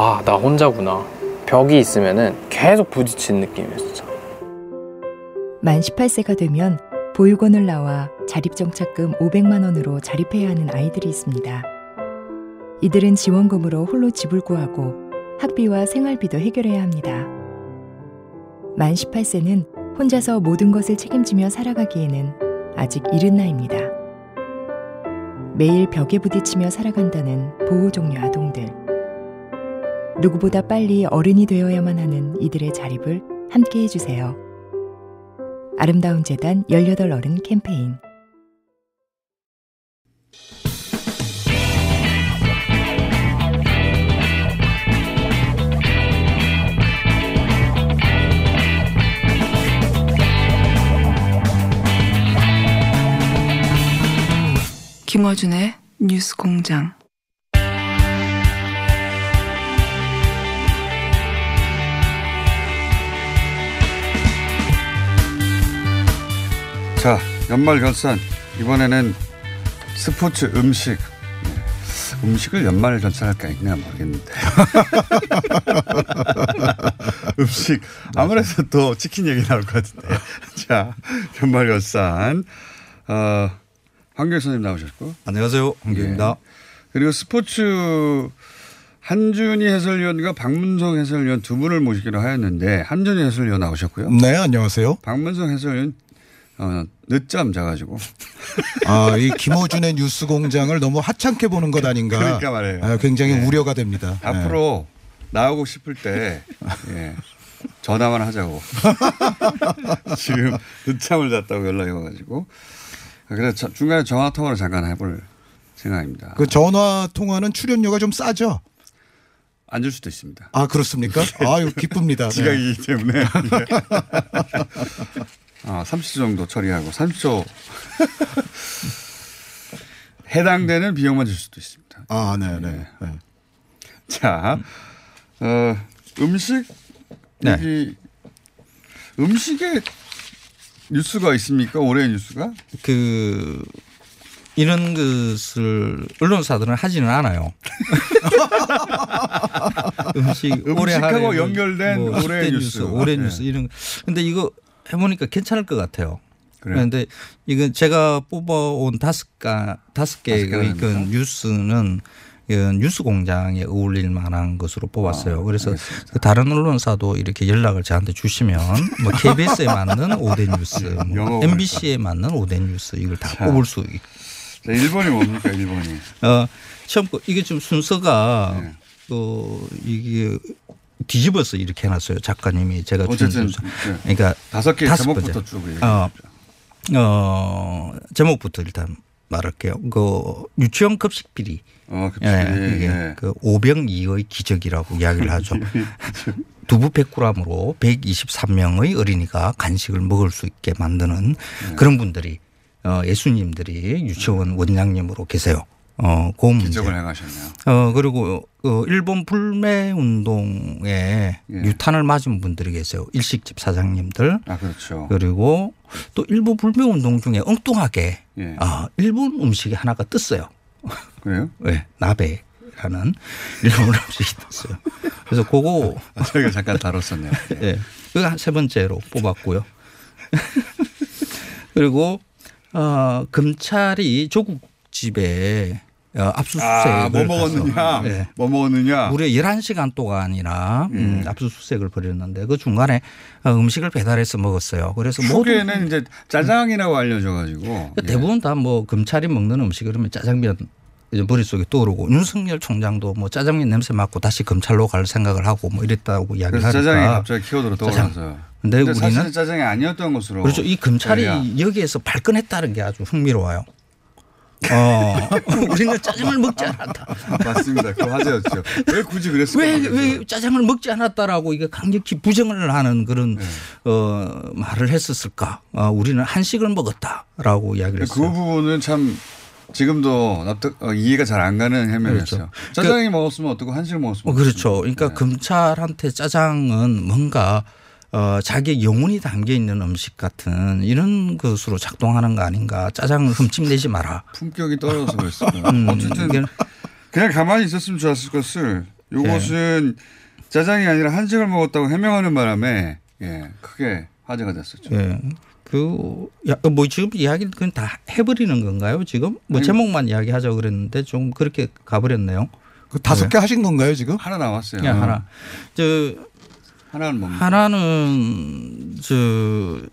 아, 나 혼자구나. 벽이 있으면은 계속 부딪히는 느낌이었어. 만 18세가 되면 보육원을 나와 자립정착금 500만 원으로 자립해야 하는 아이들이 있습니다. 이들은 지원금으로 홀로 집을 구하고 학비와 생활비도 해결해야 합니다. 만 18세는 혼자서 모든 것을 책임지며 살아가기에는 아직 이른 나이입니다. 매일 벽에 부딪히며 살아간다는 보호종류 아동들. 누구보다 빨리 어른이 되어야만 하는 이들의 자립을 함께 해주세요. 아름다운 재단 18 어른 캠페인 김어준의 뉴스 공장. 자, 연말 결산. 이번에는 스포츠 음식. 네. 음식을 연말 결산할까 있냐 모르겠는데. 음식. 아무래도 또 치킨 얘기 나올 것 같은데. 자, 연말 결산. 어, 황교안 선생님 나오셨고. 안녕하세요. 황교입니다. 예. 그리고 스포츠 한준희 해설위원과 박문성 해설위원 두 분을 모시기로 하였는데 한준희 해설위원 나오셨고요. 네, 안녕하세요. 박문성 해설위원 어, 늦잠 자가지고. 아, 이 김호준의 뉴스 공장을 너무 하찮게 보는 것 아닌가. 그러니까 말이에요. 아, 굉장히 네. 우려가 됩니다. 앞으로 나오고 싶을 때 예, 전화만 하자고. 지금 늦잠을 잤다고 연락이 와가지고. 그래서 저- 중간에 전화 통화를 잠깐 해볼 생각입니다. 그 전화 통화는 출연료가 좀 싸죠? 안 줄 수도 있습니다. 아, 그렇습니까? 아유, 기쁩니다. 네. 지각이기 때문에. 예. 아, 30초 정도 처리하고 30초 해당되는 비용만 줄 수도 있습니다. 아, 네, 네. 네. 자, 어, 음식 네. 음식에 뉴스가 있습니까? 올해 뉴스가? 그 이런 것을 언론사들은 하지는 않아요. 음식 음식하고 하루에 뭐 연결된 올해 10대 뉴스. 올해 네. 뉴스 이런. 거. 근데 이거 해보니까 괜찮을 것 같아요. 그래요? 그런데 이건 제가 뽑아온 다섯 가 다섯 개의 그 뉴스는 그 뉴스 공장에 어울릴 만한 것으로 뽑았어요. 아, 그래서 알겠습니다. 그 다른 언론사도 이렇게 연락을 저한테 주시면 뭐 KBS에 맞는 5대 뉴스, 영어 뭐 MBC에 맞는 5대 뉴스 이걸 다 자. 뽑을 수 있. 자, 일본이 뭡니까? 일본이. 어 처음 거 이게 좀 순서가 네. 어 이게 뒤집어서 이렇게 해놨어요 작가님이 제가 준 어쨌든. 네. 그러니까 다섯 개 다섯 제목부터 번째. 쭉 어. 어 제목부터 일단 말할게요. 그 유치원 급식 비리. 어, 그 예, 이게 예. 그 오병이의 기적이라고 이야기를 하죠. 두부 100g으로 123명의 어린이가 간식을 먹을 수 있게 만드는 네. 그런 분들이 어, 예수님들이 유치원 원장님으로 계세요. 어, 그 문제. 기적을 행하셨네요. 어, 그리고 어, 일본 불매 운동에 예. 유탄을 맞은 분들이 계세요. 일식집 사장님들. 아, 그렇죠. 그리고 또 일부 불매 운동 중에 엉뚱하게 예. 아, 일본 음식이 하나가 떴어요. 그래요? 네, 나베라는 일본 음식이 떴어요. 그래서 그거 아, 저희가 잠깐 다뤘었네요. 예. 그거 세 번째로 뽑았고요. 그리고 어, 검찰이 조국 집에 어, 압수수색을 아, 뭐 먹었느냐? 예. 뭐 먹었느냐? 무려 11시간 동안이나 음, 예. 압수수색을 벌였는데 그 중간에 어, 음식을 배달해서 먹었어요. 그래서 초기에는 이제 짜장이라고 알려져 가지고 예. 대부분 다 뭐 검찰이 먹는 음식 그러면 짜장면 이제 머릿속에 떠오르고 윤석열 총장도 뭐 짜장면 냄새 맡고 다시 검찰로 갈 생각을 하고 뭐 이랬다고 이야기를 하니까 짜장이 갑자기 키워드로 짜장. 떠올라서. 근데 근데 우리는 짜장이 아니었던 것으로. 그렇죠. 이 검찰이 여기에서 발끈했다는 게 아주 흥미로워요. 어, 우리는 짜장을 먹지 않았다. 맞습니다. 그 화제였죠. 왜 굳이 그랬을까? 왜, 왜 짜장을 먹지 않았다라고 이게 강력히 부정을 하는 그런 네. 어, 말을 했었을까? 어, 우리는 한식을 먹었다라고 이야기를 그 했어요. 부분은 참 지금도 납득 어, 이해가 잘 안 가는 해명이었어요. 그렇죠. 짜장이 먹었으면 어떻고 한식을 먹었으면 어, 그렇죠. 그러니까 네. 검찰한테 짜장은 뭔가 어, 자기의 영혼이 담겨 있는 음식 같은 이런 것으로 작동하는 거 아닌가. 짜장을 흠집내지 마라. 품격이 떨어져서 거예요. 음, 어쨌든 그냥 가만히 있었으면 좋았을 것을 요것은 짜장이 아니라 한식을 먹었다고 해명하는 바람에 예, 크게 화제가 됐었죠. 예. 그, 야, 뭐 지금 이야기는 그냥 다 해버리는 건가요? 지금? 뭐 아니, 제목만 이야기하자고 그랬는데 좀 그렇게 가버렸네요. 그 다섯 개 하신 건가요 지금? 하나 나왔어요. 그냥 하나. 저, 하나는 먹는 하나는 저,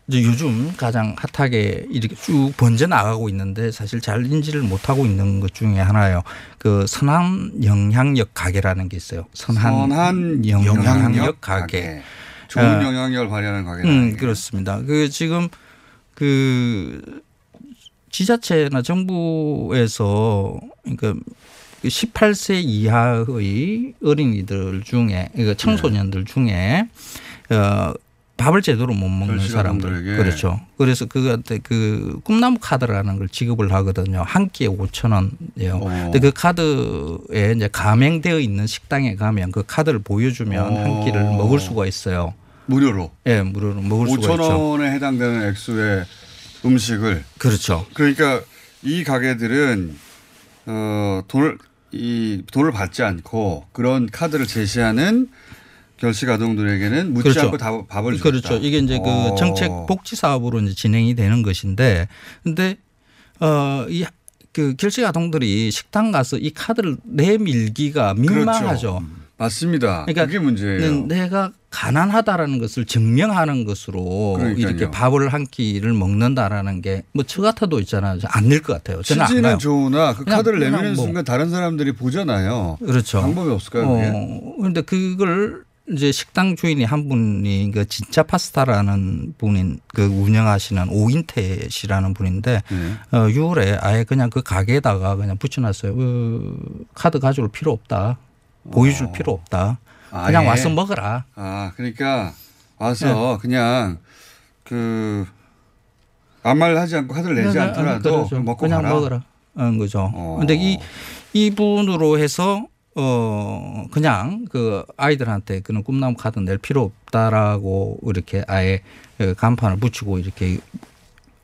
저 요즘 가장 핫하게 이렇게 쭉 번져 나가고 있는데 사실 잘 인지를 못 하고 있는 것 중에 하나예요. 그 선한 영향력 가게라는 게 있어요. 선한, 선한 영향력, 영향력 가게. 가게. 좋은 어. 영향력을 발휘하는 가게다. 음, 그렇습니다. 그 지금 그 지자체나 정부에서 그러니까 그 18세 이하의 어린이들 중에 그러니까 청소년들 중에 어 밥을 제대로 못 먹는 사람들. 그렇죠. 그래서 그한테 그 꿈나무 카드라는 걸 지급을 하거든요. 한 끼에 5천 원이에요. 어. 근데 그 카드에 이제 가맹되어 있는 식당에 가면 그 카드를 보여주면 어. 한 끼를 먹을 수가 있어요. 무료로 예, 무료로 먹을 수가 5천 있죠. 원에 해당되는 액수의 음식을 그렇죠. 그러니까 이 가게들은 어 돈을 이 돈을 받지 않고 그런 카드를 제시하는 결식 아동들에게는 묻지 그렇죠. 않고 다 밥을 주겠다. 그렇죠. 이게 이제 그 어. 정책 복지 사업으로 이제 진행이 되는 것인데 근데 어이 그 결식 아동들이 식당 가서 이 카드를 내밀기가 민망하죠. 그렇죠. 맞습니다. 그러니까 그게 문제예요. 내가 가난하다라는 것을 증명하는 것으로 그러니까요. 이렇게 밥을 한 끼를 먹는다라는 게 뭐 저 같아도 있잖아요. 안낼 것 같아요. 저는 안 취지는. 좋으나 그 카드를 내미는 뭐. 순간 다른 사람들이 보잖아요. 그렇죠. 방법이 없을까요? 어, 그런데 그걸 이제 식당 주인이 한 분이 그 진짜 파스타라는 분인 그 운영하시는 오인태 씨라는 분인데 네. 어, 6월에 아예 그냥 그 가게에다가 그냥 붙여놨어요. 그 카드 가져올 필요 없다. 보여줄 어. 필요 없다. 아예? 그냥 와서 먹어라. 아, 그러니까 와서 그냥 그 아무 말 하지 않고 카드를 내지 그냥, 않더라도 그렇죠. 먹고 그냥 가라. 먹어라. 는 거죠. 어. 근데 이 이분으로 해서 어 그냥 그 아이들한테 그런 꿈나무 카드 낼 필요 없다라고 이렇게 아예 그 간판을 붙이고 이렇게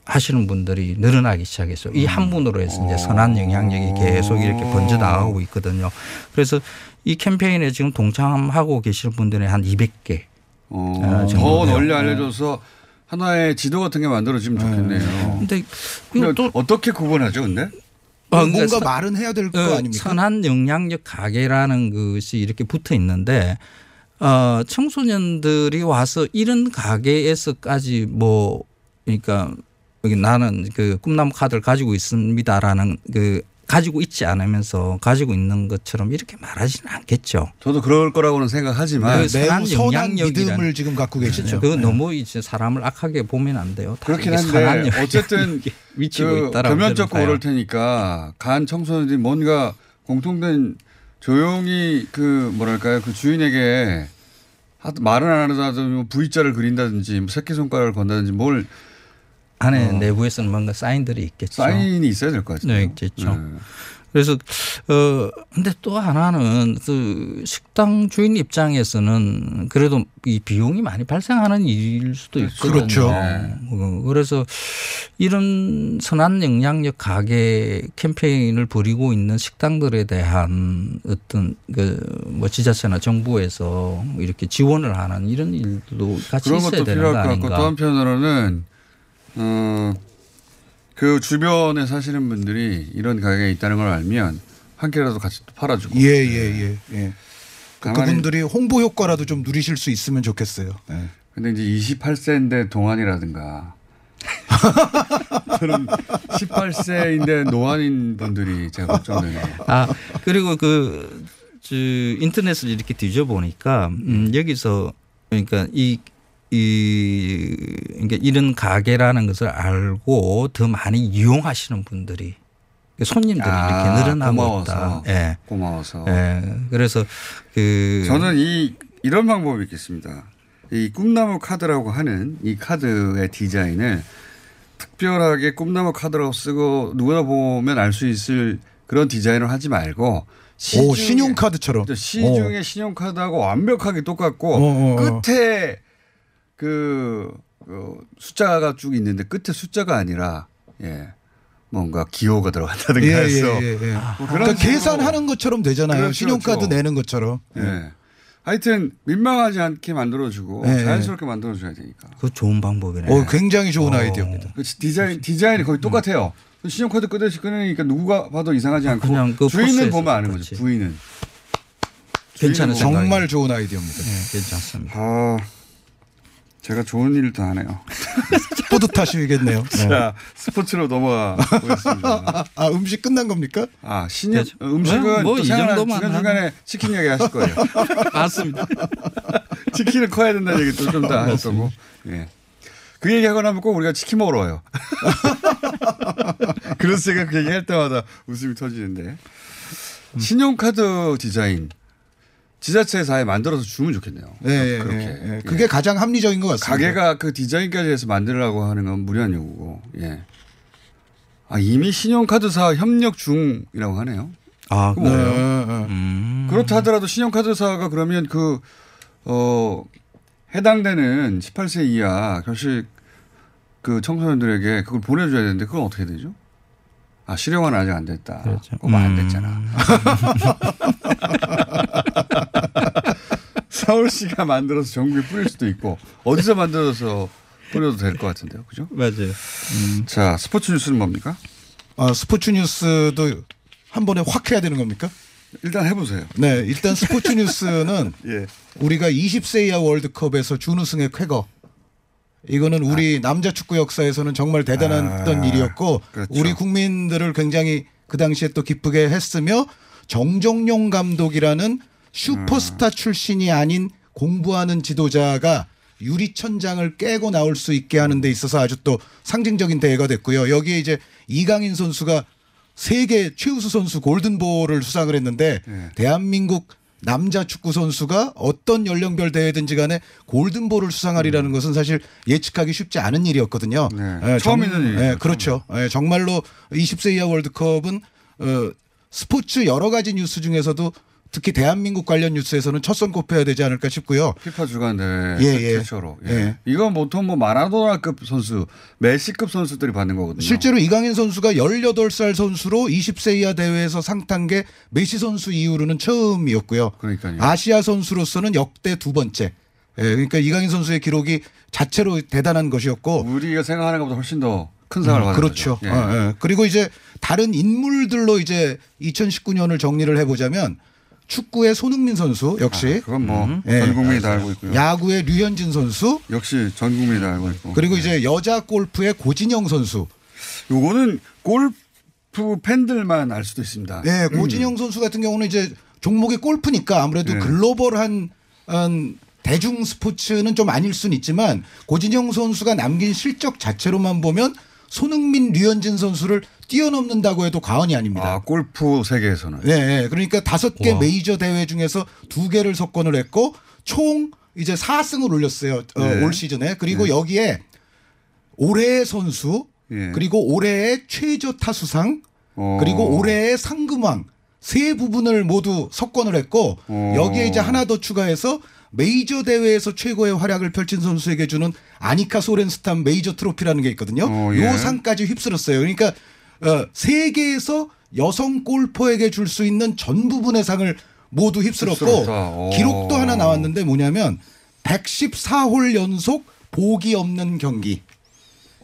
하시는 분들이 늘어나기 시작했어요. 이 한 분으로 해서 이제 선한 영향력이 계속 이렇게 번져 나가고 있거든요. 그래서 이 캠페인에 지금 동참하고 계시는 분들이 한 200개. 어, 아, 더? 널리 알려줘서 하나의 지도 같은 게 만들어지면 좋겠네요. 근데 이거 근데 또 어떻게 구분하죠, 근데? 어, 그러니까 뭔가 서- 말은 해야 될거 어, 아닙니까? 선한 영향력 가게라는 것이 이렇게 붙어 있는데 어, 청소년들이 와서 이런 가게에서까지 뭐 그러니까 여기 나는 그 꿈나무 카드를 가지고 있습니다라는 그 가지고 있지 않으면서 가지고 있는 것처럼 이렇게 말하지는 않겠죠. 저도 그럴 거라고는 생각하지만 그 매우 선한 믿음을 지금 갖고 계시죠. 그렇죠. 그거 너무 이제 사람을 악하게 보면 안 돼요. 다 그렇긴 한데 어쨌든 미치고 그 있다라고 겸연쩍고. 그럴 테니까 간 청소년들이 뭔가 공통된 조용히 그 뭐랄까요 그 주인에게 하- 말은 안 하더라도 뭐 V자를 그린다든지 뭐 새끼 손가락을 건다든지 뭘 안에 어. 내부에서는 뭔가 사인들이 있겠죠. 사인이 있어야 될 것 같아요. 네, 있겠죠. 그래서 어 근데 또 하나는 그 식당 주인 입장에서는 그래도 이 비용이 많이 발생하는 일일 수도 있거든요. 그렇죠. 어, 그래서 이런 선한 영향력 가게 캠페인을 벌이고 있는 식당들에 대한 어떤 그뭐 지자체나 정부에서 이렇게 지원을 하는 이런 일도 같이 그런 있어야 것도 되는 필요할 거것 같고 아닌가. 또 한편으로는 어, 그 주변에 사시는 분들이 이런 가게에 있다는 걸 알면 한 개라도 같이 또 팔아주고. 예, 예, 예, 예. 그 가만히- 그분들이 홍보 효과라도 좀 누리실 수 있으면 좋겠어요. 예. 근데 이제 28세인데 동안이라든가 저는 18세인데 노안인 분들이 제가 걱정되네요. 아 그리고 그 저, 인터넷을 이렇게 뒤져보니까 음, 여기서 그러니까 이, 이 그러니까 이런 가게라는 것을 알고 더 많이 이용하시는 분들이 손님들이 아, 이렇게 늘어나고 고마워서. 있다. 예. 고마워서. 예. 그래서 그 저는 이 이런 방법이 있겠습니다. 이 꿈나무 카드라고 하는 이 카드의 디자인을 특별하게 꿈나무 카드라고 쓰고 누구나 보면 알 수 있을 그런 디자인을 하지 말고 오, 시중에- 신용카드처럼. 시중의 신용카드하고 완벽하게 똑같고 어, 어, 어. 끝에 그, 그 숫자가 쭉 있는데 끝에 숫자가 아니라 예 뭔가 기호가 들어간다든가 예, 해서 예, 예, 예. 뭐 그러니까 식으로- 계산하는 것처럼 되잖아요. 그렇죠, 신용카드 그렇죠. 내는 것처럼. 예. 하여튼 민망하지 않게 만들어주고 예, 예. 자연스럽게 만들어줘야 되니까. 그 좋은 방법이네. 어, 굉장히 좋은 아이디어입니다. 그 디자인 디자인이 거의 똑같아요. 신용카드 끄듯이 끊으니까 누구가 봐도 이상하지 않고 그냥 그 주인은 보면 아는 그렇지. 거죠. 부인은. 괜찮은 정말 좋은 아이디어입니다. 네, 괜찮습니다. 아, 제가 좋은 일도 하네요. 뿌듯하시겠네요. 네. 자, 스포츠로 넘어가 보겠습니다. 아, 아, 음식 끝난 겁니까? 아, 신년 되죠. 음식은 네, 뭐이 또 생각나 정도만 중간중간에 치킨 이야기 하실 거예요. 맞습니다. 치킨은 커야 된다는 얘기 좀더할 거고. 예. 그 얘기 하고 나면 꼭 우리가 치킨 먹으러 와요. 그래서 제가 그 얘기 할 때마다 웃음이 터지는데. 신용카드 디자인. 지자체에서 아예 만들어서 주면 좋겠네요. 예, 예, 그렇게. 예, 예. 그게 가장 합리적인 것 같습니다. 가게가 그 디자인까지 해서 만들라고 하는 건 무리한 요구고. 예. 아, 이미 신용카드사 협력 중이라고 하네요. 아, 뭐예요? 네, 네. 음. 그렇다 하더라도 신용카드사가 그러면 그, 어, 해당되는 18세 이하 결식 그 청소년들에게 그걸 보내줘야 되는데 그건 어떻게 되죠? 아, 실용화는 아직 안 됐다. 그렇죠. 그거 안 음. 됐잖아. 서울시가 만들어서 전국에 뿌릴 수도 있고 어디서 만들어서 뿌려도 될 것 같은데요. 그죠? 맞아요. 자, 스포츠 뉴스는 뭡니까? 아, 스포츠 뉴스도 한 번에 확 해야 되는 겁니까? 일단 해보세요. 네, 일단 스포츠 뉴스는 예. 우리가 20세 이하 월드컵에서 준우승의 쾌거. 이거는 우리 남자 축구 역사에서는 정말 대단했던 아, 일이었고 그렇죠. 우리 국민들을 굉장히 그 당시에 또 기쁘게 했으며 정정용 감독이라는 슈퍼스타 출신이 아닌 공부하는 지도자가 유리천장을 깨고 나올 수 있게 하는 데 있어서 아주 또 상징적인 대회가 됐고요. 여기에 이제 이강인 선수가 세계 최우수 선수 골든볼을 수상을 했는데 네. 대한민국 남자 축구 선수가 어떤 연령별 대회든지 간에 골든볼을 수상하리라는 것은 사실 예측하기 쉽지 않은 일이었거든요. 네. 예, 처음 있는 일이죠, 예, 그렇죠. 예, 정말로 20세 이하 월드컵은 어, 스포츠 여러 가지 뉴스 중에서도 특히 대한민국 관련 뉴스에서는 첫 손 꼽혀야 되지 않을까 싶고요. 피파 주간 대회 예, 예. 최초로. 예. 예. 이건 보통 뭐 마라도나급 선수, 메시급 선수들이 받는 거거든요. 실제로 이강인 선수가 18살 선수로 20세 이하 대회에서 상탄 게 메시 선수 이후로는 처음이었고요. 그러니까요. 아시아 선수로서는 역대 두 번째. 예, 그러니까 이강인 선수의 기록이 자체로 대단한 것이었고 우리가 생각하는 것보다 훨씬 더 큰 상을 받은 그렇죠. 거죠. 예. 어, 예. 그리고 이제 다른 인물들로 이제 2019년을 정리를 해보자면 축구의 손흥민 선수 역시 아, 그건 뭐전 예. 국민이 다 알고 있고요. 야구의 류현진 선수 역시 전 국민이 다 알고 있고. 그리고 예. 이제 여자 골프의 고진영 선수. 요거는 골프 팬들만 알 수도 있습니다. 네, 고진영 선수 같은 경우는 이제 종목이 골프니까 아무래도 네. 글로벌한 한 대중 스포츠는 좀 아닐 수는 있지만 고진영 선수가 남긴 실적 자체로만 보면 손흥민, 류현진 선수를 뛰어넘는다고 해도 과언이 아닙니다. 아, 골프 세계에서는. 네, 네. 그러니까 다섯 개 와. 메이저 대회 중에서 두 개를 석권을 했고 총 이제 4승을 올렸어요. 어, 네. 올 시즌에. 그리고 여기에 올해의 선수 예. 그리고 올해의 최저 타수상 어. 그리고 올해의 상금왕 세 부분을 모두 석권을 했고 어. 여기에 이제 하나 더 추가해서 메이저 대회에서 최고의 활약을 펼친 선수에게 주는 아니카 소렌스탄 메이저 트로피라는 게 있거든요. 어, 예. 요 상까지 휩쓸었어요. 그러니까 어, 세계에서 여성 골퍼에게 줄 수 있는 전 부분의 상을 모두 휩쓸었고. 오. 기록도 하나 나왔는데 뭐냐면 114홀 연속 보기 없는 경기.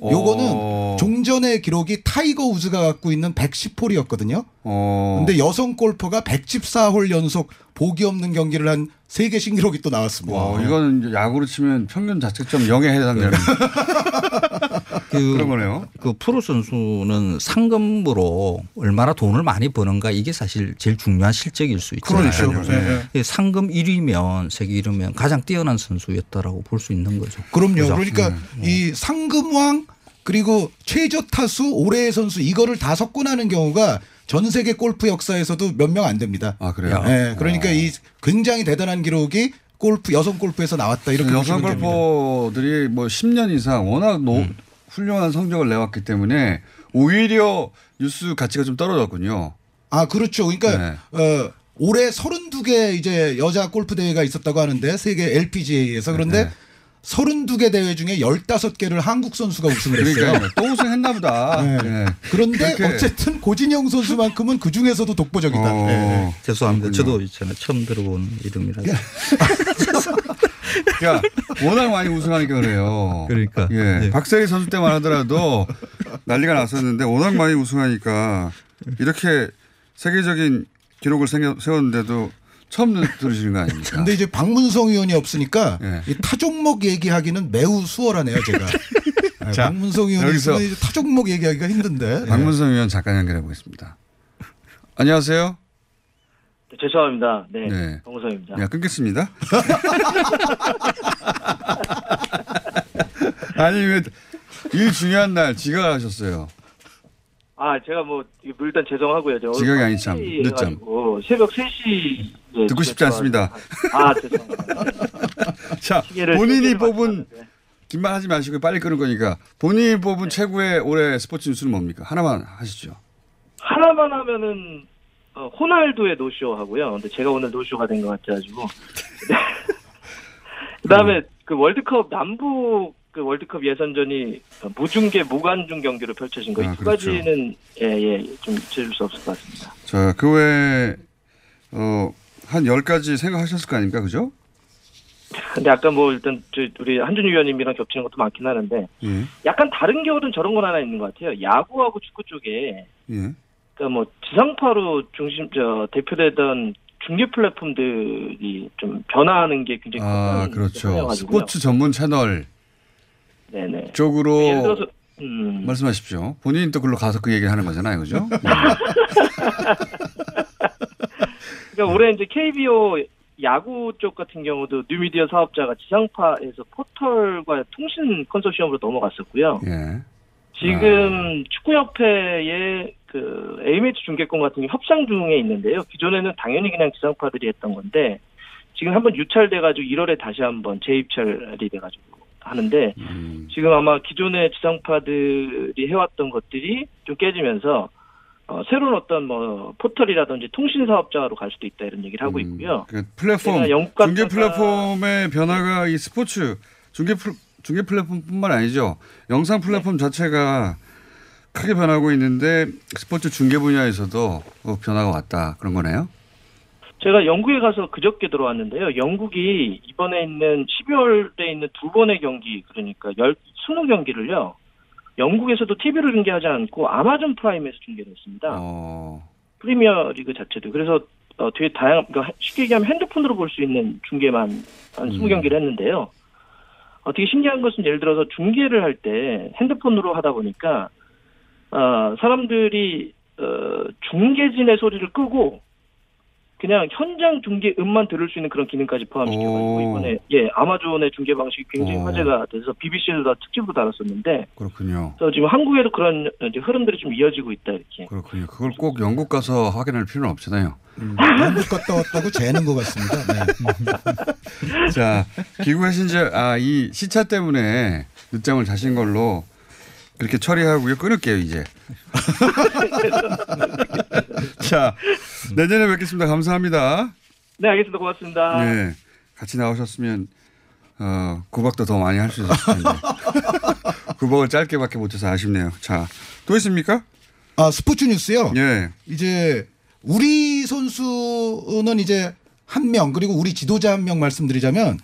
요거는 어. 종전의 기록이 타이거 우즈가 갖고 있는 110홀이었거든요. 어. 근데 여성 골퍼가 114홀 연속 보기 없는 경기를 한 세계 신기록이 또 나왔습니다. 와, 이거는 이제 야구로 치면 평균 자책점 0에 해당되는 그, 그런 거네요. 그 프로 선수는 상금으로 얼마나 돈을 많이 버는가 이게 사실 제일 중요한 실적일 수 있잖아요. 그렇죠. 네, 네. 예, 상금 1위면 세계 1위면 가장 뛰어난 선수였다라고 볼 수 있는 거죠. 그럼요. 그죠? 그러니까 음. 이 상금왕 그리고 최저 타수 올해의 선수 이거를 다 석권하는 경우가 전 세계 골프 역사에서도 몇 명 안 됩니다. 아, 그래요? 네, 그러니까 이 굉장히 대단한 기록이 골프 여성 골프에서 나왔다 이렇게 여성. 골퍼들이 뭐 10년 이상 워낙 노, 훌륭한 성적을 내왔기 때문에 오히려 뉴스 가치가 좀 떨어졌군요. 아 그렇죠. 그러니까 네. 어, 올해 32개 이제 여자 골프 대회가 있었다고 하는데 세계 LPGA에서 그런데 네. 32개 대회 중에 15개를 한국 선수가 우승을 했어요. 그러니까 또 우승했나 보다. 네. 예. 그런데 그렇게- 어쨌든 고진영 선수만큼은 그 중에서도 독보적이다. 어. 네. 죄송합니다. 저도 있잖아요. 처음 들어본 이름이라서. 그러니까 워낙 많이 우승하니까 그래요. 그러니까. 예. 예. 박세리 선수 때만 하더라도 난리가 났었는데 워낙 많이 우승하니까 이렇게 세계적인 기록을 세웠는데도 처음 들으시는 거 아닙니까? 근데 이제 박문성 의원이 없으니까 예. 이 타종목 얘기하기는 매우 수월하네요, 제가. 네, 자, 박문성 의원이 여기서- 있으면 이제 타종목 얘기하기가 힘든데. 박문성 의원 잠깐 연결해 보겠습니다. 안녕하세요. 네, 죄송합니다. 네, 네. 정우성입니다. 야, 끊겠습니다. 아니, 왜 일 중요한 날 지각하셨어요? 아, 제가 뭐 일단 죄송하고요. 저 지각이 아니 참, 3시 늦잠. 새벽 3시 네, 듣고 싶지 않습니다. 아, 죄송합니다. 자, 본인이 뽑은. 긴말 하지 마시고 빨리 끄는 거니까 본인이 뽑은 최고의 올해 스포츠 뉴스는 뭡니까? 하나만 하시죠. 하나만 하면은 어, 호날두의 노쇼 하고요. 근데 제가 오늘 노쇼가 된 것 같아가지고. 네. 그다음에 그 월드컵 남북 그 월드컵 예선전이 무중계 무관중 경기로 펼쳐진 거이 아, 두 그렇죠. 가지는 예예 좀 잊을 수 없을 것 같습니다. 자, 그 외에 어, 한 10가지 생각하셨을 거 아닙니까? 그죠? 근데 아까 뭐 일단 저 우리 한준희 위원님이랑 겹치는 것도 많긴 하는데 예. 약간 다른 겨울은 저런 건 하나 있는 것 같아요. 야구하고 축구 쪽에 예. 그러니까 뭐 지상파로 중심 저 대표되던 중계 플랫폼들이 좀 변화하는 게 굉장히 아, 그렇죠. 스포츠 전문 채널 네네. 쪽으로 예를 들어서 음, 말씀하십시오. 본인이 또 글로 가서 그 얘기를 하는 거잖아요. 그죠? 네. 그러니까 올해 이제 KBO 야구 쪽 같은 경우도 뉴미디어 사업자가 지상파에서 포털과 통신 컨소시엄으로 넘어갔었고요. 예. 지금 축구협회의 그 A매치 중계권 같은 게 협상 중에 있는데요. 기존에는 당연히 그냥 지상파들이 했던 건데 지금 한번 유찰돼가지고 1월에 다시 한번 재입찰이 돼가지고 하는데 음. 지금 아마 기존의 지상파들이 해왔던 것들이 좀 깨지면서 어, 새로운 어떤 뭐 포털이라든지 통신 사업자로 갈 수도 있다 이런 얘기를 하고 있고요. 그 플랫폼 중계 플랫폼의 변화가 이 스포츠 중계 플, 중계 플랫폼뿐만 아니죠. 영상 플랫폼 자체가 크게 변하고 있는데 스포츠 중계 분야에서도 어, 변화가 왔다 그런 거네요. 제가 영국에 가서 그저께 들어왔는데요. 영국이 이번에 있는 12월에 있는 두 번의 경기 그러니까 열 20경기를요. 영국에서도 TV로 중계하지 않고 아마존 프라임에서 중계를 했습니다. 어, 프리미어 리그 자체도. 그래서 어, 되게 다양, 그러니까 쉽게 얘기하면 핸드폰으로 볼 수 있는 중계만 한 20경기를 했는데요. 어, 되게 신기한 것은 예를 들어서 중계를 할 때 핸드폰으로 하다 보니까 어, 사람들이 어, 중계진의 소리를 끄고 그냥 현장 중계 음만 들을 수 있는 그런 기능까지 포함시켜가지고 오. 이번에 예 아마존의 중계 방식이 굉장히 오. 화제가 돼서 BBC에도 다 특집으로 다뤘었는데 그렇군요. 그래서 지금 한국에도 그런 이제 흐름들이 좀 이어지고 있다 이렇게 그렇군요. 그걸 꼭 영국 가서 확인할 필요는 없잖아요. 영국 갔다 왔다고 재는 것 같습니다. 네. 자, 기구 회신제, 아, 이 시차 때문에 늦잠을 자신 걸로 그렇게 처리하고요. 끊을게요, 이제. 자, 내년에 뵙겠습니다. 감사합니다. 네 알겠습니다 고맙습니다. 네. 같이 나오셨으면, 어, 구박도 더 많이 할 수 있었을 텐데. 구박을 짧게밖에 못해서 아쉽네요. 자, 또 있습니까? 아 스포츠 뉴스요. 예. 이제 우리 선수는 이제 한 명 그리고 우리 지도자 한 명 말씀드리자면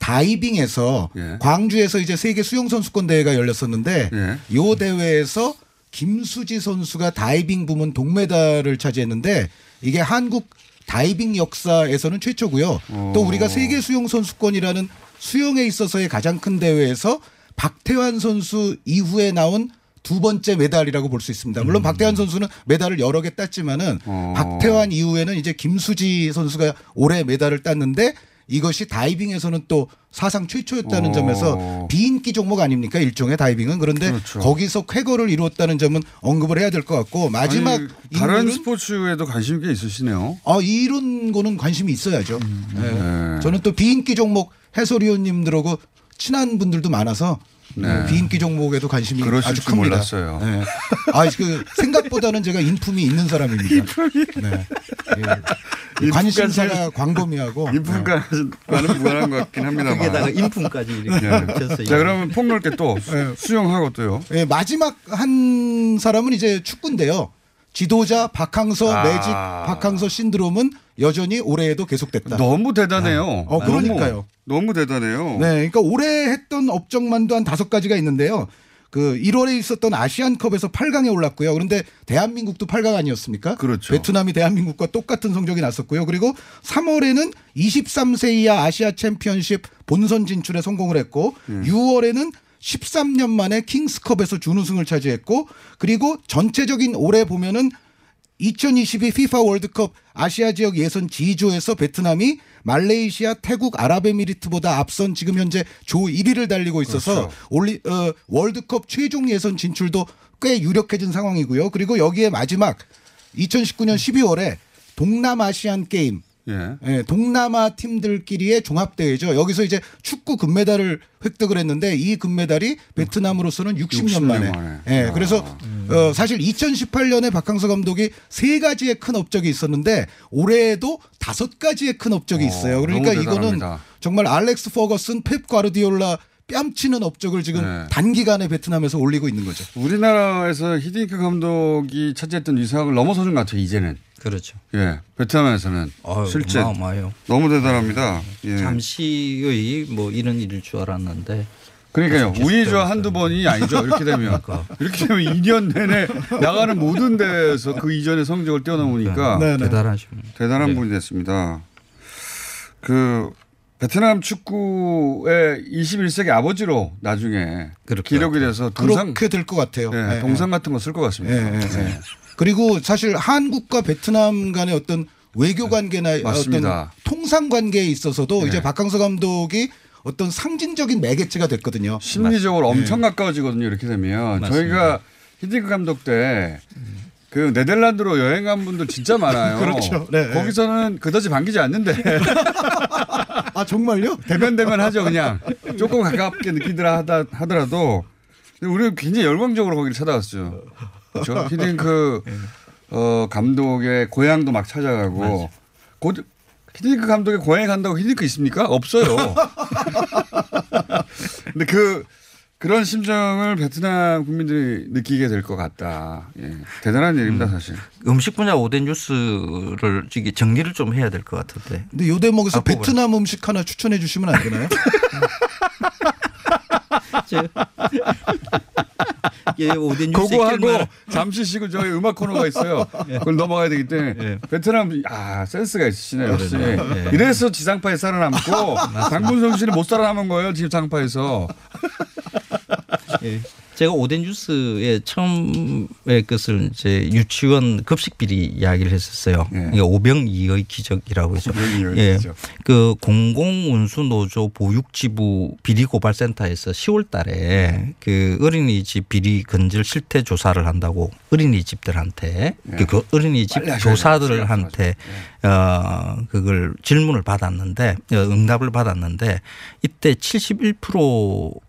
다이빙에서 예. 광주에서 이제 세계 수영 선수권 대회가 열렸었는데 예. 요 대회에서 김수지 선수가 다이빙 부문 동메달을 차지했는데 이게 한국 다이빙 역사에서는 최초고요. 오. 또 우리가 세계 수영 선수권이라는 수영에 있어서의 가장 큰 대회에서 박태환 선수 이후에 나온 두 번째 메달이라고 볼 수 있습니다. 물론 박태환 선수는 메달을 여러 개 땄지만은 음. 어. 박태환 이후에는 이제 김수지 선수가 올해 메달을 땄는데 이것이 다이빙에서는 또 사상 최초였다는 어. 점에서 비인기 종목 아닙니까 일종의 다이빙은 그런데 그렇죠. 거기서 쾌거를 이루었다는 점은 언급을 해야 될 것 같고 마지막 아니, 다른 스포츠에도 관심 꽤 있으시네요. 아 이런 거는 관심이 있어야죠. 네. 네. 저는 또 비인기 종목 해설위원님들하고 친한 분들도 많아서 네. 비인기 종목에도 관심이 아주 줄 큽니다. 몰랐어요. 네. 아, 그 생각보다는 제가 인품이 있는 사람입니다. 네. 예. 관심사가 광범위하고 인품과는 무관한 것 같긴 합니다만. 거기에다가 인품까지 이렇게 네. 붙였어요. 자 그러면 폭넓게 또 네. 수용하고 또요. 예, 마지막 한 사람은 이제 축구인데요. 지도자 박항서 아. 매직 박항서 신드롬은 여전히 올해에도 계속됐다. 너무 대단해요. 어, 그러니까요. 너무, 너무 대단해요. 네, 그러니까 올해 했던 업적만도 한 다섯 가지가 있는데요. 그 1월에 있었던 아시안컵에서 8강에 올랐고요. 그런데 대한민국도 8강 아니었습니까? 그렇죠. 베트남이 대한민국과 똑같은 성적이 났었고요. 그리고 3월에는 23세 이하 아시아 챔피언십 본선 진출에 성공을 했고 음. 6월에는 13년 만에 킹스컵에서 준우승을 차지했고 그리고 전체적인 올해 보면은 2022 FIFA 월드컵 아시아 지역 예선 G조에서 베트남이 말레이시아, 태국, 아랍에미리트보다 앞선 지금 현재 조 1위를 달리고 있어서 그렇죠. 올리 어, 월드컵 최종 예선 진출도 꽤 유력해진 상황이고요. 그리고 여기에 마지막 2019년 12월에 동남아시안 게임 예. 예, 동남아 팀들끼리의 종합대회죠. 여기서 이제 축구 금메달을 획득을 했는데 이 금메달이 베트남으로서는 60년, 60년 만에. 만에. 예, 아. 그래서 어, 사실 2018년에 박항서 감독이 세 가지의 큰 업적이 있었는데 올해에도 다섯 가지의 큰 업적이 어, 있어요. 그러니까 이거는. 정말 알렉스 퍼거슨, 펩 과르디올라 뺨치는 업적을 지금 네. 단기간에 베트남에서 올리고 있는 거죠. 우리나라에서 히딩크 감독이 차지했던 위상을 넘어서는 것 같아요. 이제는. 그렇죠. 예. 베트남에서는 아유, 실제 어마어마해요. 너무 대단합니다. 예. 잠시의 뭐 이런 일일 줄 알았는데 그러니까요. 계속 한두 번이 아니죠. 이렇게 되면. 그러니까. 이렇게 되면 2년 내내 나가는 모든 데에서 그 이전의 성적을 뛰어넘으니까 네, 네. 대단하십니다. 대단한 네. 분이 됐습니다. 그 베트남 축구의 21세기 아버지로 나중에 기록이 같아요. 돼서 동상 그렇게 될 것 같아요. 예, 예, 동상 같은 거 쓸 것 같습니다. 그리고 사실 한국과 베트남 간의 어떤 외교 관계나 맞습니다. 어떤 통상 관계에 있어서도 네. 이제 박항서 감독이 어떤 상징적인 매개체가 됐거든요. 심리적으로 엄청 가까워지거든요. 이렇게 되면 맞습니다. 저희가 히딩크 감독 때 그 네덜란드로 여행 간 분들 진짜 많아요. 그렇죠. 네, 네. 거기서는 그다지 반기지 않는데 아 정말요? 대면 대면 하죠 그냥 조금 가깝게 느끼더라 하다 하더라도 우리는 굉장히 열광적으로 거기를 찾아갔죠. 그렇죠. 히딩크 어, 감독의 고향도 막 찾아가고 곧 히딩크 감독의 고향에 간다고 히딩크 있습니까? 없어요. 근데 그 그런 심정을 베트남 국민들이 느끼게 될 것 같다. 예. 대단한 일입니다, 사실. 음식 분야 5대 뉴스를 이게 정리를 좀 해야 될 것 같은데. 근데 요 대목에서 앞부분. 베트남 음식 하나 추천해 주시면 안 되나요? 이게 5대 뉴스 그거 하고 잠시 쉬고 저희 음악 코너가 있어요. 그걸 넘어가야 되기 때문에 예. 베트남 아 센스가 있으시네요. 역시. 예. 이래서 지상파에 살아남고 장군성 씨는 못 살아남은 거예요. 지상파에서. 예. 제가 5대 뉴스에 처음에 것을 이제 유치원 급식 비리 이야기를 했었어요. 예. 오병이의 기적이라고 해서. 예. 기적. 그 공공운수노조 보육지부 비리고발센터에서 10월 달에 그 어린이집 비리 건절 실태 조사를 한다고 어린이집들한테 예. 그 어린이집 빨리 하셔야 교사들한테 어 그걸 질문을 받았는데 어, 응답을 받았는데 이때 71%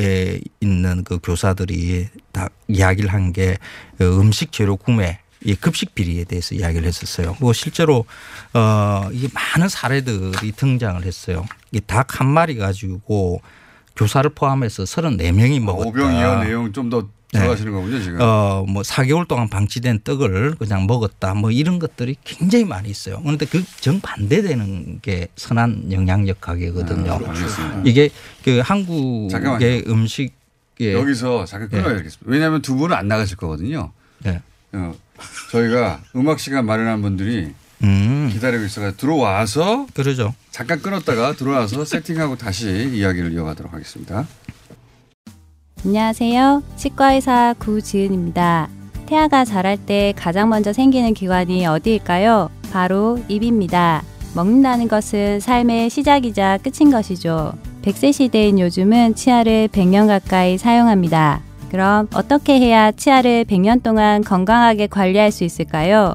에 있는 그 교사들이 다 이야기를 한 게 음식 재료 구매 이 급식 비리에 대해서 이야기를 했었어요. 뭐 실제로 어 이게 많은 사례들이 등장을 했어요. 이 닭 한 마리 가지고 교사를 포함해서 34명이 먹었다. 오병 이어 내용 좀더 네. 들어가시는 거군요, 지금. 어, 뭐 4개월 동안 방치된 떡을 그냥 먹었다. 뭐 이런 것들이 굉장히 많이 있어요. 그런데 그 정반대되는 게 선한 영양력 가게거든요. 아, 알겠습니다. 이게 그 한국의 잠깐만요. 음식에 여기서 잠깐 끊어야 되겠습니다. 왜냐하면 두 분은 안 나가실 거거든요. 네. 어, 저희가 음악 시간 마련한 분들이 음. 기다리고 있어서 들어와서 그러죠. 잠깐 끊었다가 들어와서 세팅하고 다시 이야기를 이어가도록 하겠습니다. 안녕하세요. 치과의사 구지은입니다. 태아가 자랄 때 가장 먼저 생기는 기관이 어디일까요? 바로 입입니다. 먹는다는 것은 삶의 시작이자 끝인 것이죠. 100세 시대인 요즘은 치아를 100년 가까이 사용합니다. 그럼 어떻게 해야 치아를 100년 동안 건강하게 관리할 수 있을까요?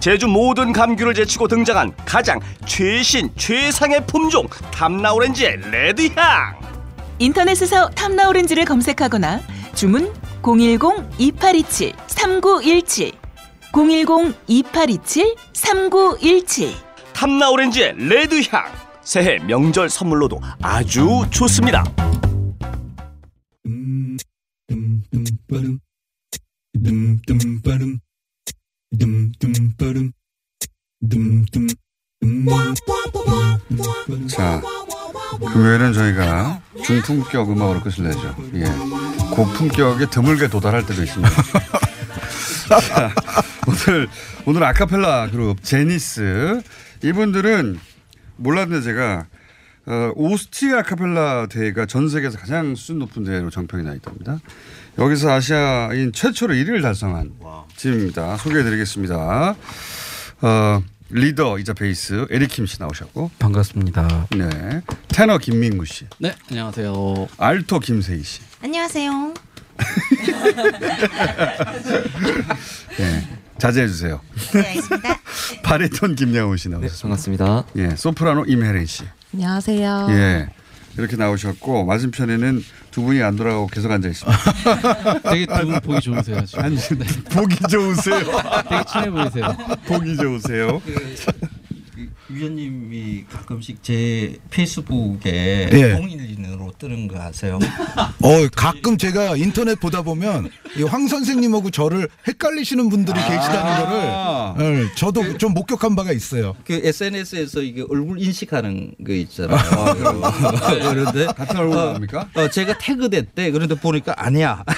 제주 모든 감귤을 제치고 등장한 가장 최신 최상의 품종 탐나오렌지의 레드향 인터넷에서 탐나오렌지를 검색하거나 주문 010-2827-3917 010-2827-3917 탐나오렌지의 레드향 새해 명절 선물로도 아주 좋습니다 자, 금요일은 저희가 중품격 음악으로 끝을 내죠. 예. 고품격에 드물게 도달할 때도 있습니다. 자, 오늘, 오늘 아카펠라 그룹 제니스. 이분들은 몰랐는데 제가 어, 오스트리아 아카펠라 대회가 전 세계에서 가장 수준 높은 대회로 정평이 나 있답니다. 여기서 아시아인 최초로 1위를 달성한 팀입니다. 소개해 드리겠습니다. 어, 리더이자 베이스 에리킴 씨 나오셨고 반갑습니다. 네. 테너 김민구 씨. 네, 안녕하세요. 알토 김세희 씨. 안녕하세요. 네. 자제해 주세요. 네, 알겠습니다. 바리톤 김양호 씨 나오셨습니다. 반갑습니다. 예. 소프라노 임혜린 씨. 안녕하세요. 예. 이렇게 나오셨고 맞은편에는 두 분이 안 돌아가고 계속 앉아 있습니다. 되게 두 분 보기 좋으세요. 지금. 아니, 보기 좋으세요. 되게 친해 보이세요. 보기 좋으세요. 위원님이 가끔씩 제 페이스북에 예. 동일인 뜨는 거 아세요? 어 가끔 제가 인터넷 보다 보면 이 황 선생님하고 저를 헷갈리시는 분들이 계시다는 거를 예, 저도 좀 목격한 바가 있어요. 그 SNS에서 이게 얼굴 인식하는 거 있잖아요. 그런데 같은 얼굴 어, 나옵니까? 어, 제가 태그됐대. 그런데 보니까 아니야.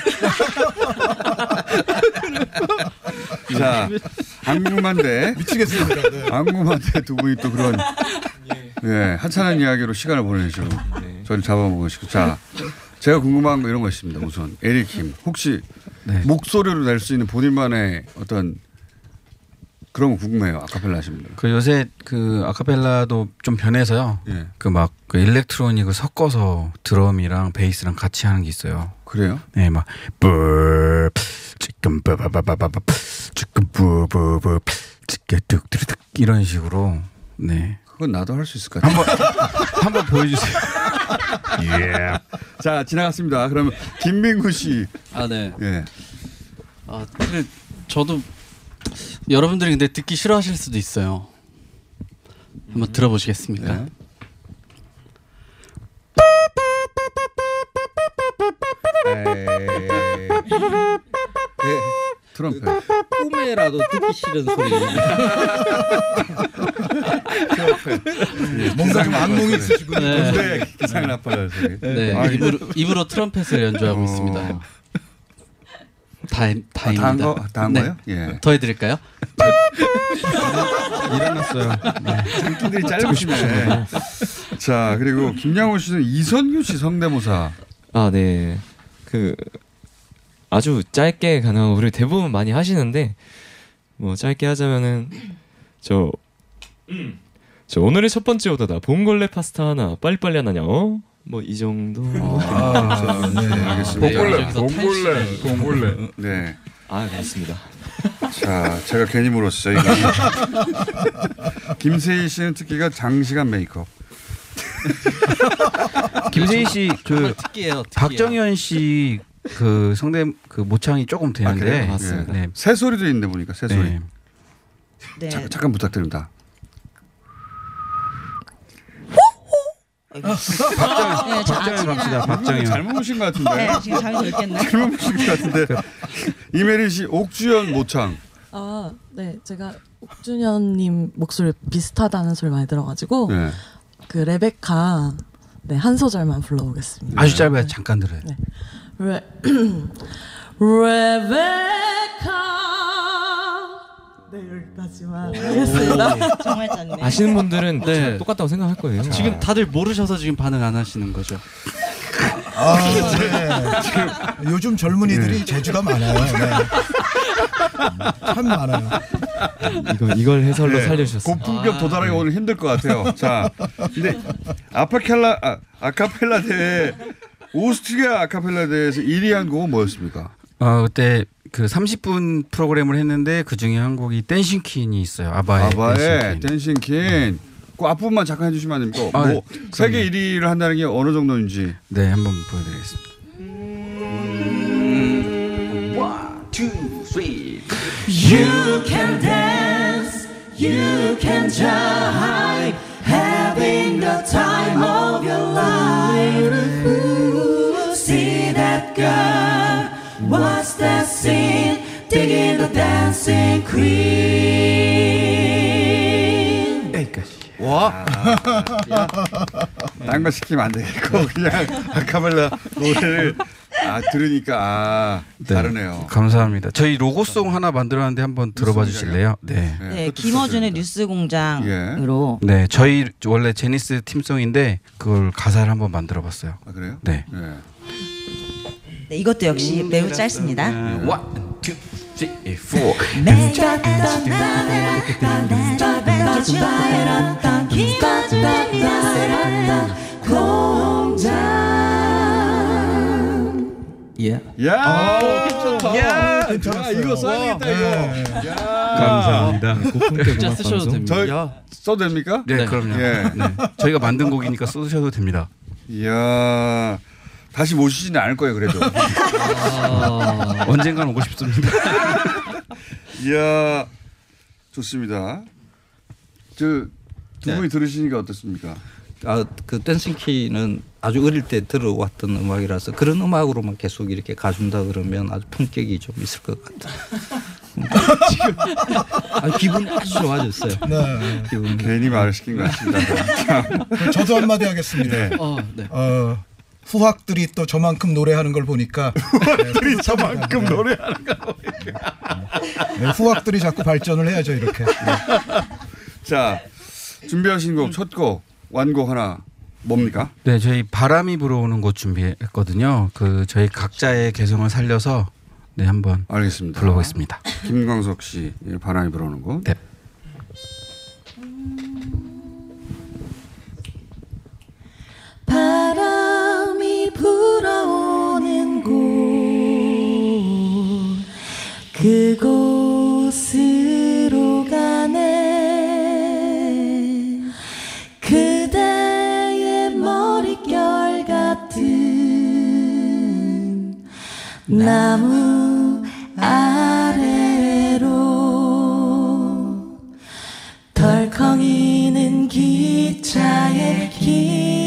자, 안궁만대. 미치겠습니다. 네. 안궁만대 두 분이 또 그런 예, 하찮은 이야기로 시간을 보내주고 저를 잡아먹으시고 자, 제가 궁금한 거 이런 거 있습니다. 우선 에리킴 혹시 목소리로 낼 수 있는 본인만의 어떤 그런 거 궁금해요. 아카펠라 하시는 분들. 그 요새 그 아카펠라도 좀 변해서요. 예. 그막 그 일렉트로닉을 섞어서 드럼이랑 베이스랑 같이 하는 게 있어요. 그래요? 네, 막 뿔, 찌끔 빠바바바바바, 찌끔 뿌뿌뿌, 뚝뚝뚝 이런 식으로 네. 그건 나도 할 수 있을 것 같아요. 한번 한번 보여주세요. 예. 자 지나갔습니다. 그러면 김민구 씨. 아, 네. 예. 아, 근데 저도 여러분들이 근데 듣기 싫어하실 수도 있어요. 한번 들어보시겠습니까? 네. 예. 트럼펫. 꿈에라도 듣기 싫은 소리. 뭔가 좀 악몽이 있으시군요. 네. 네. 기상 나빠요. 소리. 네, 아, 입으로, 입으로 트럼펫을 연주하고 어. 있습니다. 다, 아, 다입니다. 다한 거, 다한 네. 거요? 예. 더 해드릴까요? 일어났어요. 장기들이 짧으시네. 자 그리고 김양호 씨는 이선규 씨 성대모사. 아, 네. 그 아주 짧게 가능한 우리 대부분 많이 하시는데 뭐 짧게 하자면은 저 저 오늘의 첫 번째 오더다 봉골레 파스타 하나 빨리빨리 하나냐 어? 뭐 이 정도 아, 네, 알겠습니다. 봉골레, 봉골레, 봉골레. 네. 아 그렇습니다 자, 제가 괜히 물었어요. 이거. 김세희 씨는 특기가 장시간 메이크업. 김세희 씨그. 박정현 씨 그 성대 그 모창이 조금 되는데 그래요? 맞습니다. 네. 새 소리도 있는데 보니까 새 소리. 네. 네. 자, 잠깐 부탁드립니다. 네, 저 박정현 아침이나- 갑시다. 박정현. 잘못 보신 것 같은데. 네, 지금 잘못 읽겠네. 잘못 보신 것 같은데. 이메리 씨 옥주현 모창. 아, 네. 제가 옥준현님 목소리 비슷하다는 소리 많이 들어가지고 네. 그 레베카 네, 한 소절만 불러보겠습니다. 아주 짧아요. 잠깐 들어요. 네. 레 레베카 네 여기까지만 하겠습니다. 정말 짧네. 아시는 분들은 네. 똑같다고 생각할 거예요 지금 다들 모르셔서 지금 반응 안 하시는 거죠. 아, 네. 요즘 젊은이들이 재주가 많아요. 네. 참 많아요. 이거 이걸 해설로 네. 살려주셨어요. 고품격 도달하기 오늘 힘들 것 같아요. 자, 근데 아파켈라 아, 아카펠라 대회 오스트리아 아카펠라 대회에서 1위 한 곡은 뭐였습니까? 어 그때 그 30분 프로그램을 했는데 그 중에 한 곡이 댄싱 퀸이 있어요. 아바의, 아바의 댄싱 퀸. 그 앞부분만 잠깐 해주시면 안 됩니까? 아, 뭐 네. 세계 1위를 한다는 게 어느 정도인지. 네, 한번 보여드리겠습니다. You can dance, you can jive, dancing queen. 와. 딴거 시키면 안 되겠고 그냥 아카펠라 노래를 아 들으니까 아 다르네요. 감사합니다. 저희 로고송 하나 만들었는데 한번 들어봐 주실래요? 네. 네, 김어준의 뉴스 공장으로 네, 저희 원래 제니스 팀송인데 그걸 가사를 한번 만들어 봤어요. 아, 그래요? 네. 네, 이것도 역시 매우 짧습니다. One, 내가 공장. 예. 야, 괜찮다. 야. 이거 써야겠다 이거. 야. 감사합니다. 고품격 진짜 쓰셔도 됩니다. 저 써도 됩니까? 네, 그럼요. 예. 네. 저희가 만든 곡이니까 쓰셔도 됩니다. 이야. 다시 모시지는 않을 거예요, 그래도. 언젠간 오고 싶습니다. 이야. 좋습니다. 저두 네. 분이 들으시니까 어떻습니까? 아, 그 댄싱키는 아주 어릴 때 들어왔던 음악이라서 그런 음악으로만 계속 이렇게 가준다 그러면 아주 품격이 좀 있을 것 같아요. 지금 아, 기분이 아주 좋아졌어요. 네. 기분이. 괜히 말을 시킨 것 같습니다. 저도 한마디 하겠습니다. 어, 네. 어, 후학들이 또 저만큼 노래하는 걸 보니까 후학들이 저만큼 노래하는 걸 네, 후학들이 자꾸 발전을 해야죠 이렇게. 네. 자, 준비하신 곡 첫 곡 완곡 하나 뭡니까? 네, 저희 바람이 불어오는 곳 준비했거든요. 그 저희 각자의 개성을 살려서 네 한번 알겠습니다. 불러보겠습니다. 김광석 씨 예, 바람이 불어오는 곳. 네. 불어오는 곳 그곳으로 가네. 그대의 머릿결 같은 나무 아래로 덜컹이는 기차에 기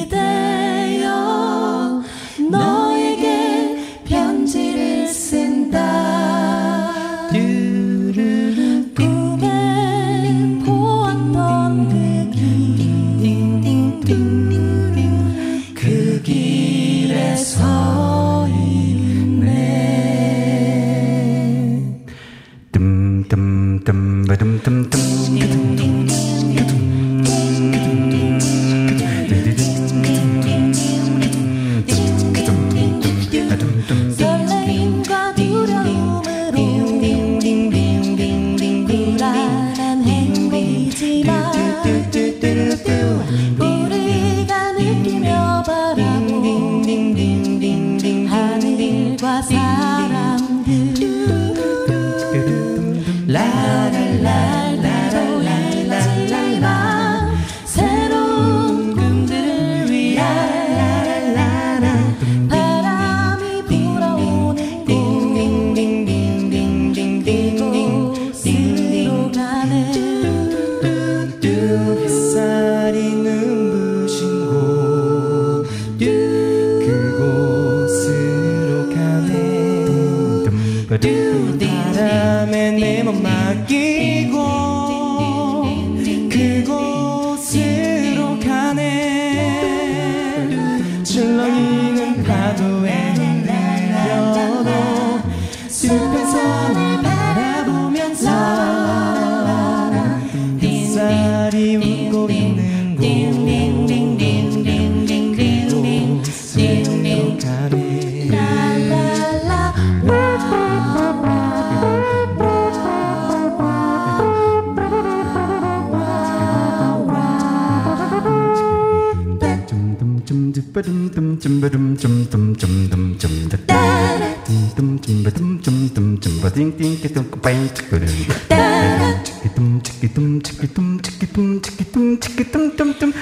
내몸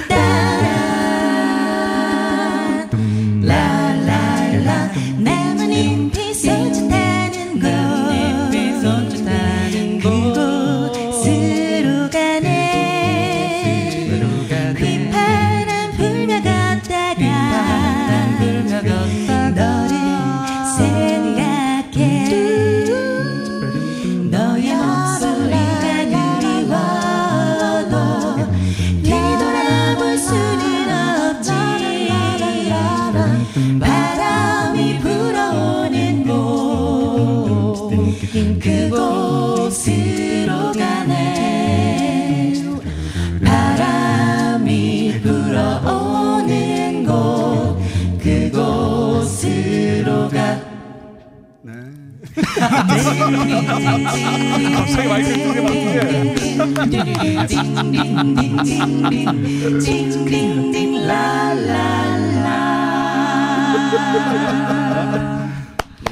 라라라 뒤돌아 갑자기 마이크 딩딩딩 라라라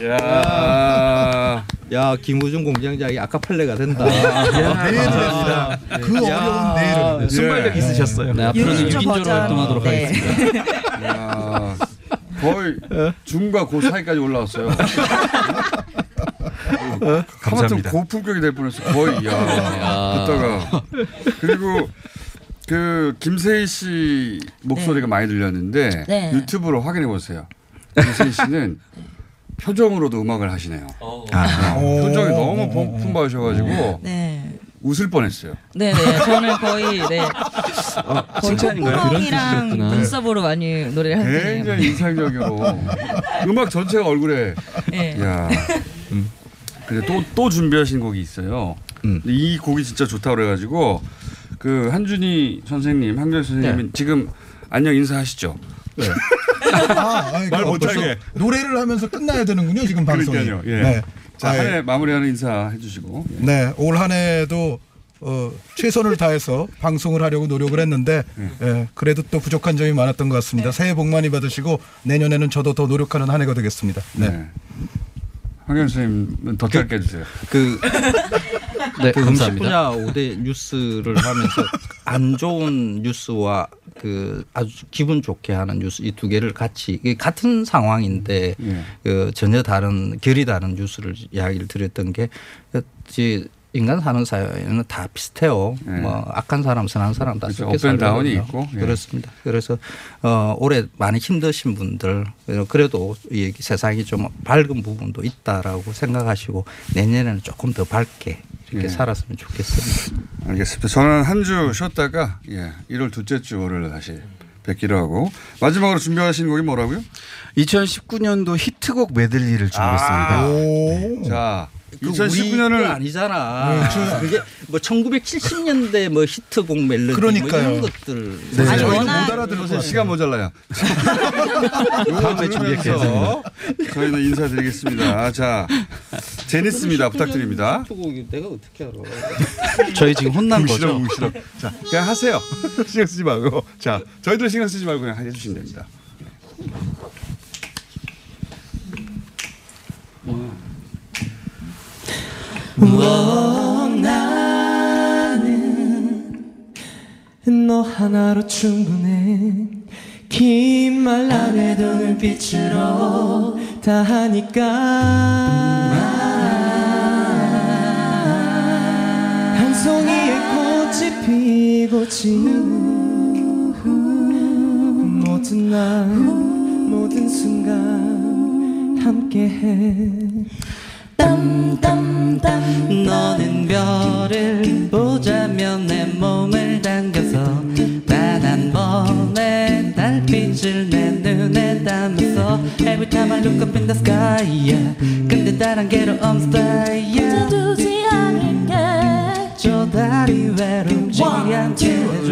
야. 야 김우중 공장장이 아카펠레가 된다. 내일입니다. 그 어려운 내일을. 순발력 있으셨어요. 네, 앞으로는 6인조로 활동하도록 네. 하겠습니다. 야, 거의 중과 고 사이까지 올라왔어요. 하마터 감사합니다. 고품격이 될 뻔했어. 거의 야. 듣다가 그리고 그 김세희 씨 목소리가 많이 들렸는데 네. 유튜브로 확인해 보세요. 김세희 씨는 표정으로도 음악을 하시네요. 아. 네, 표정이 너무 품- 풍부하셔가지고 네. 웃을 뻔했어요. 네네. 저는 거의 네. 어, 거의 콧구멍이랑 눈썹으로 많이 노래를 하는 편이에요. 굉장히 인상적으로 음악 전체가 얼굴에. 네. 야. 근 데 또, 또 준비하신 곡이 있어요. 음. 이 곡이 진짜 좋다고 그래가지고 그 한준희 선생님, 한결 선생님은 네. 지금 안녕 인사하시죠. 아, 아니, 말그 못하게. 노래를 하면서 끝나야 되는군요 지금 방송이. 그러니까요. 예. 네. 자, 아, 한해 마무리하는 인사 해주시고. 예. 네, 올 한 해도 어, 최선을 다해서 방송을 하려고 노력을 했는데 예, 그래도 또 부족한 점이 많았던 것 같습니다. 새해 복 많이 받으시고 내년에는 저도 더 노력하는 한 해가 되겠습니다. 네. 황현 선생님은 더 짧게 해주세요. 그, 네, 그 음식 감사합니다. 분야 5대 뉴스를 하면서 안 좋은 뉴스와 그 아주 기분 좋게 하는 뉴스 이 두 개를 같이 같은 상황인데 예. 그 전혀 다른 결이 다른 뉴스를 이야기를 드렸던 게 그, 이제 인간 사는 사회는 다 비슷해요. 뭐 악한 사람, 선한 사람 다 그렇죠. 섞여 살거든요. 있고, 예. 그렇습니다. 그래서 어, 올해 많이 힘드신 분들 그래도 이 세상이 좀 밝은 부분도 있다라고 생각하시고 내년에는 조금 더 밝게 이렇게 예. 살았으면 좋겠습니다. 알겠습니다. 저는 한 주 쉬었다가 예, 1월 둘째 주 월요일 다시 뵙기로 하고 마지막으로 준비하신 곡이 뭐라고요? 2019년도 히트곡 메들리를 준비했습니다. 자, 그 2019년을 우리 거 아니잖아. 네, 저- 그게 뭐 1970년대 뭐 히트곡 멜로디 그러니까요. 뭐 이런 것들. 네. 아니, 저희는 워낙- 못 알아들을 것 시간 모자라요. 다음에 준비할게요. 저희는 인사드리겠습니다. 자, 제니스입니다. 부탁드립니다. 히트곡이 내가 어떻게 알아? 저희 지금 혼난 거죠? 싫어. 자, 그냥 하세요. 신경 쓰지 말고. 자, 저희들 신경 쓰지 말고 그냥 해주시면 됩니다. 뭐? 나는 너 하나로 충분해. 긴 말 안 해도 눈빛으로 다 하니까. 한 송이의 꽃이 피고 지는 모든 날 모든 순간 함께해. 땀땀땀 너는 별을 보자면 내 몸을 당겨서 단한 번의 달빛을 내 눈에 담아서 Every time I look up in the sky yeah. 근데 다른 게로 on style yeah. 두지 않을게. 저 다리 외롭지 않게 해줘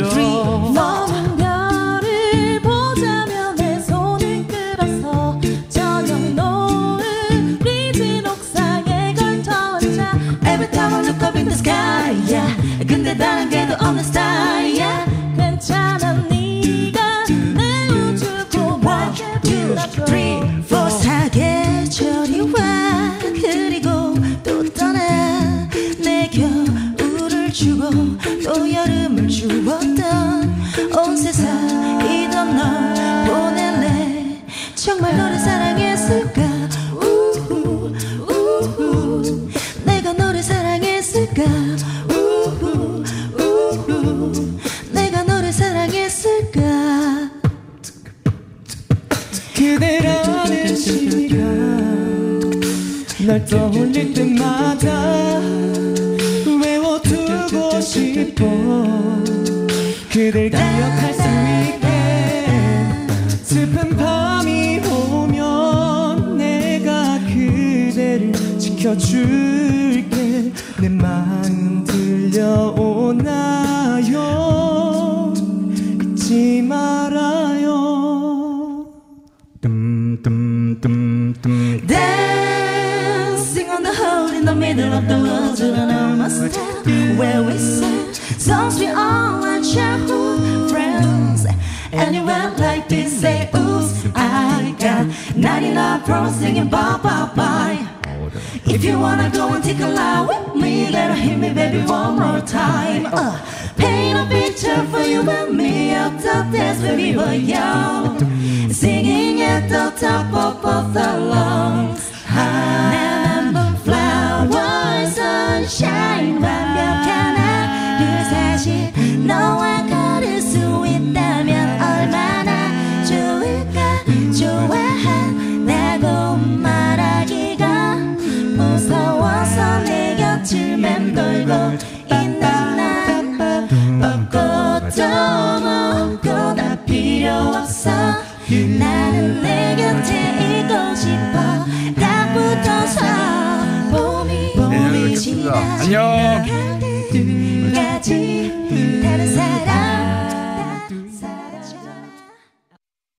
다른 게 tickle out with me, Gotta hit me, baby, one more time. Uh, paint a picture for you and me, up the dance, baby, but you.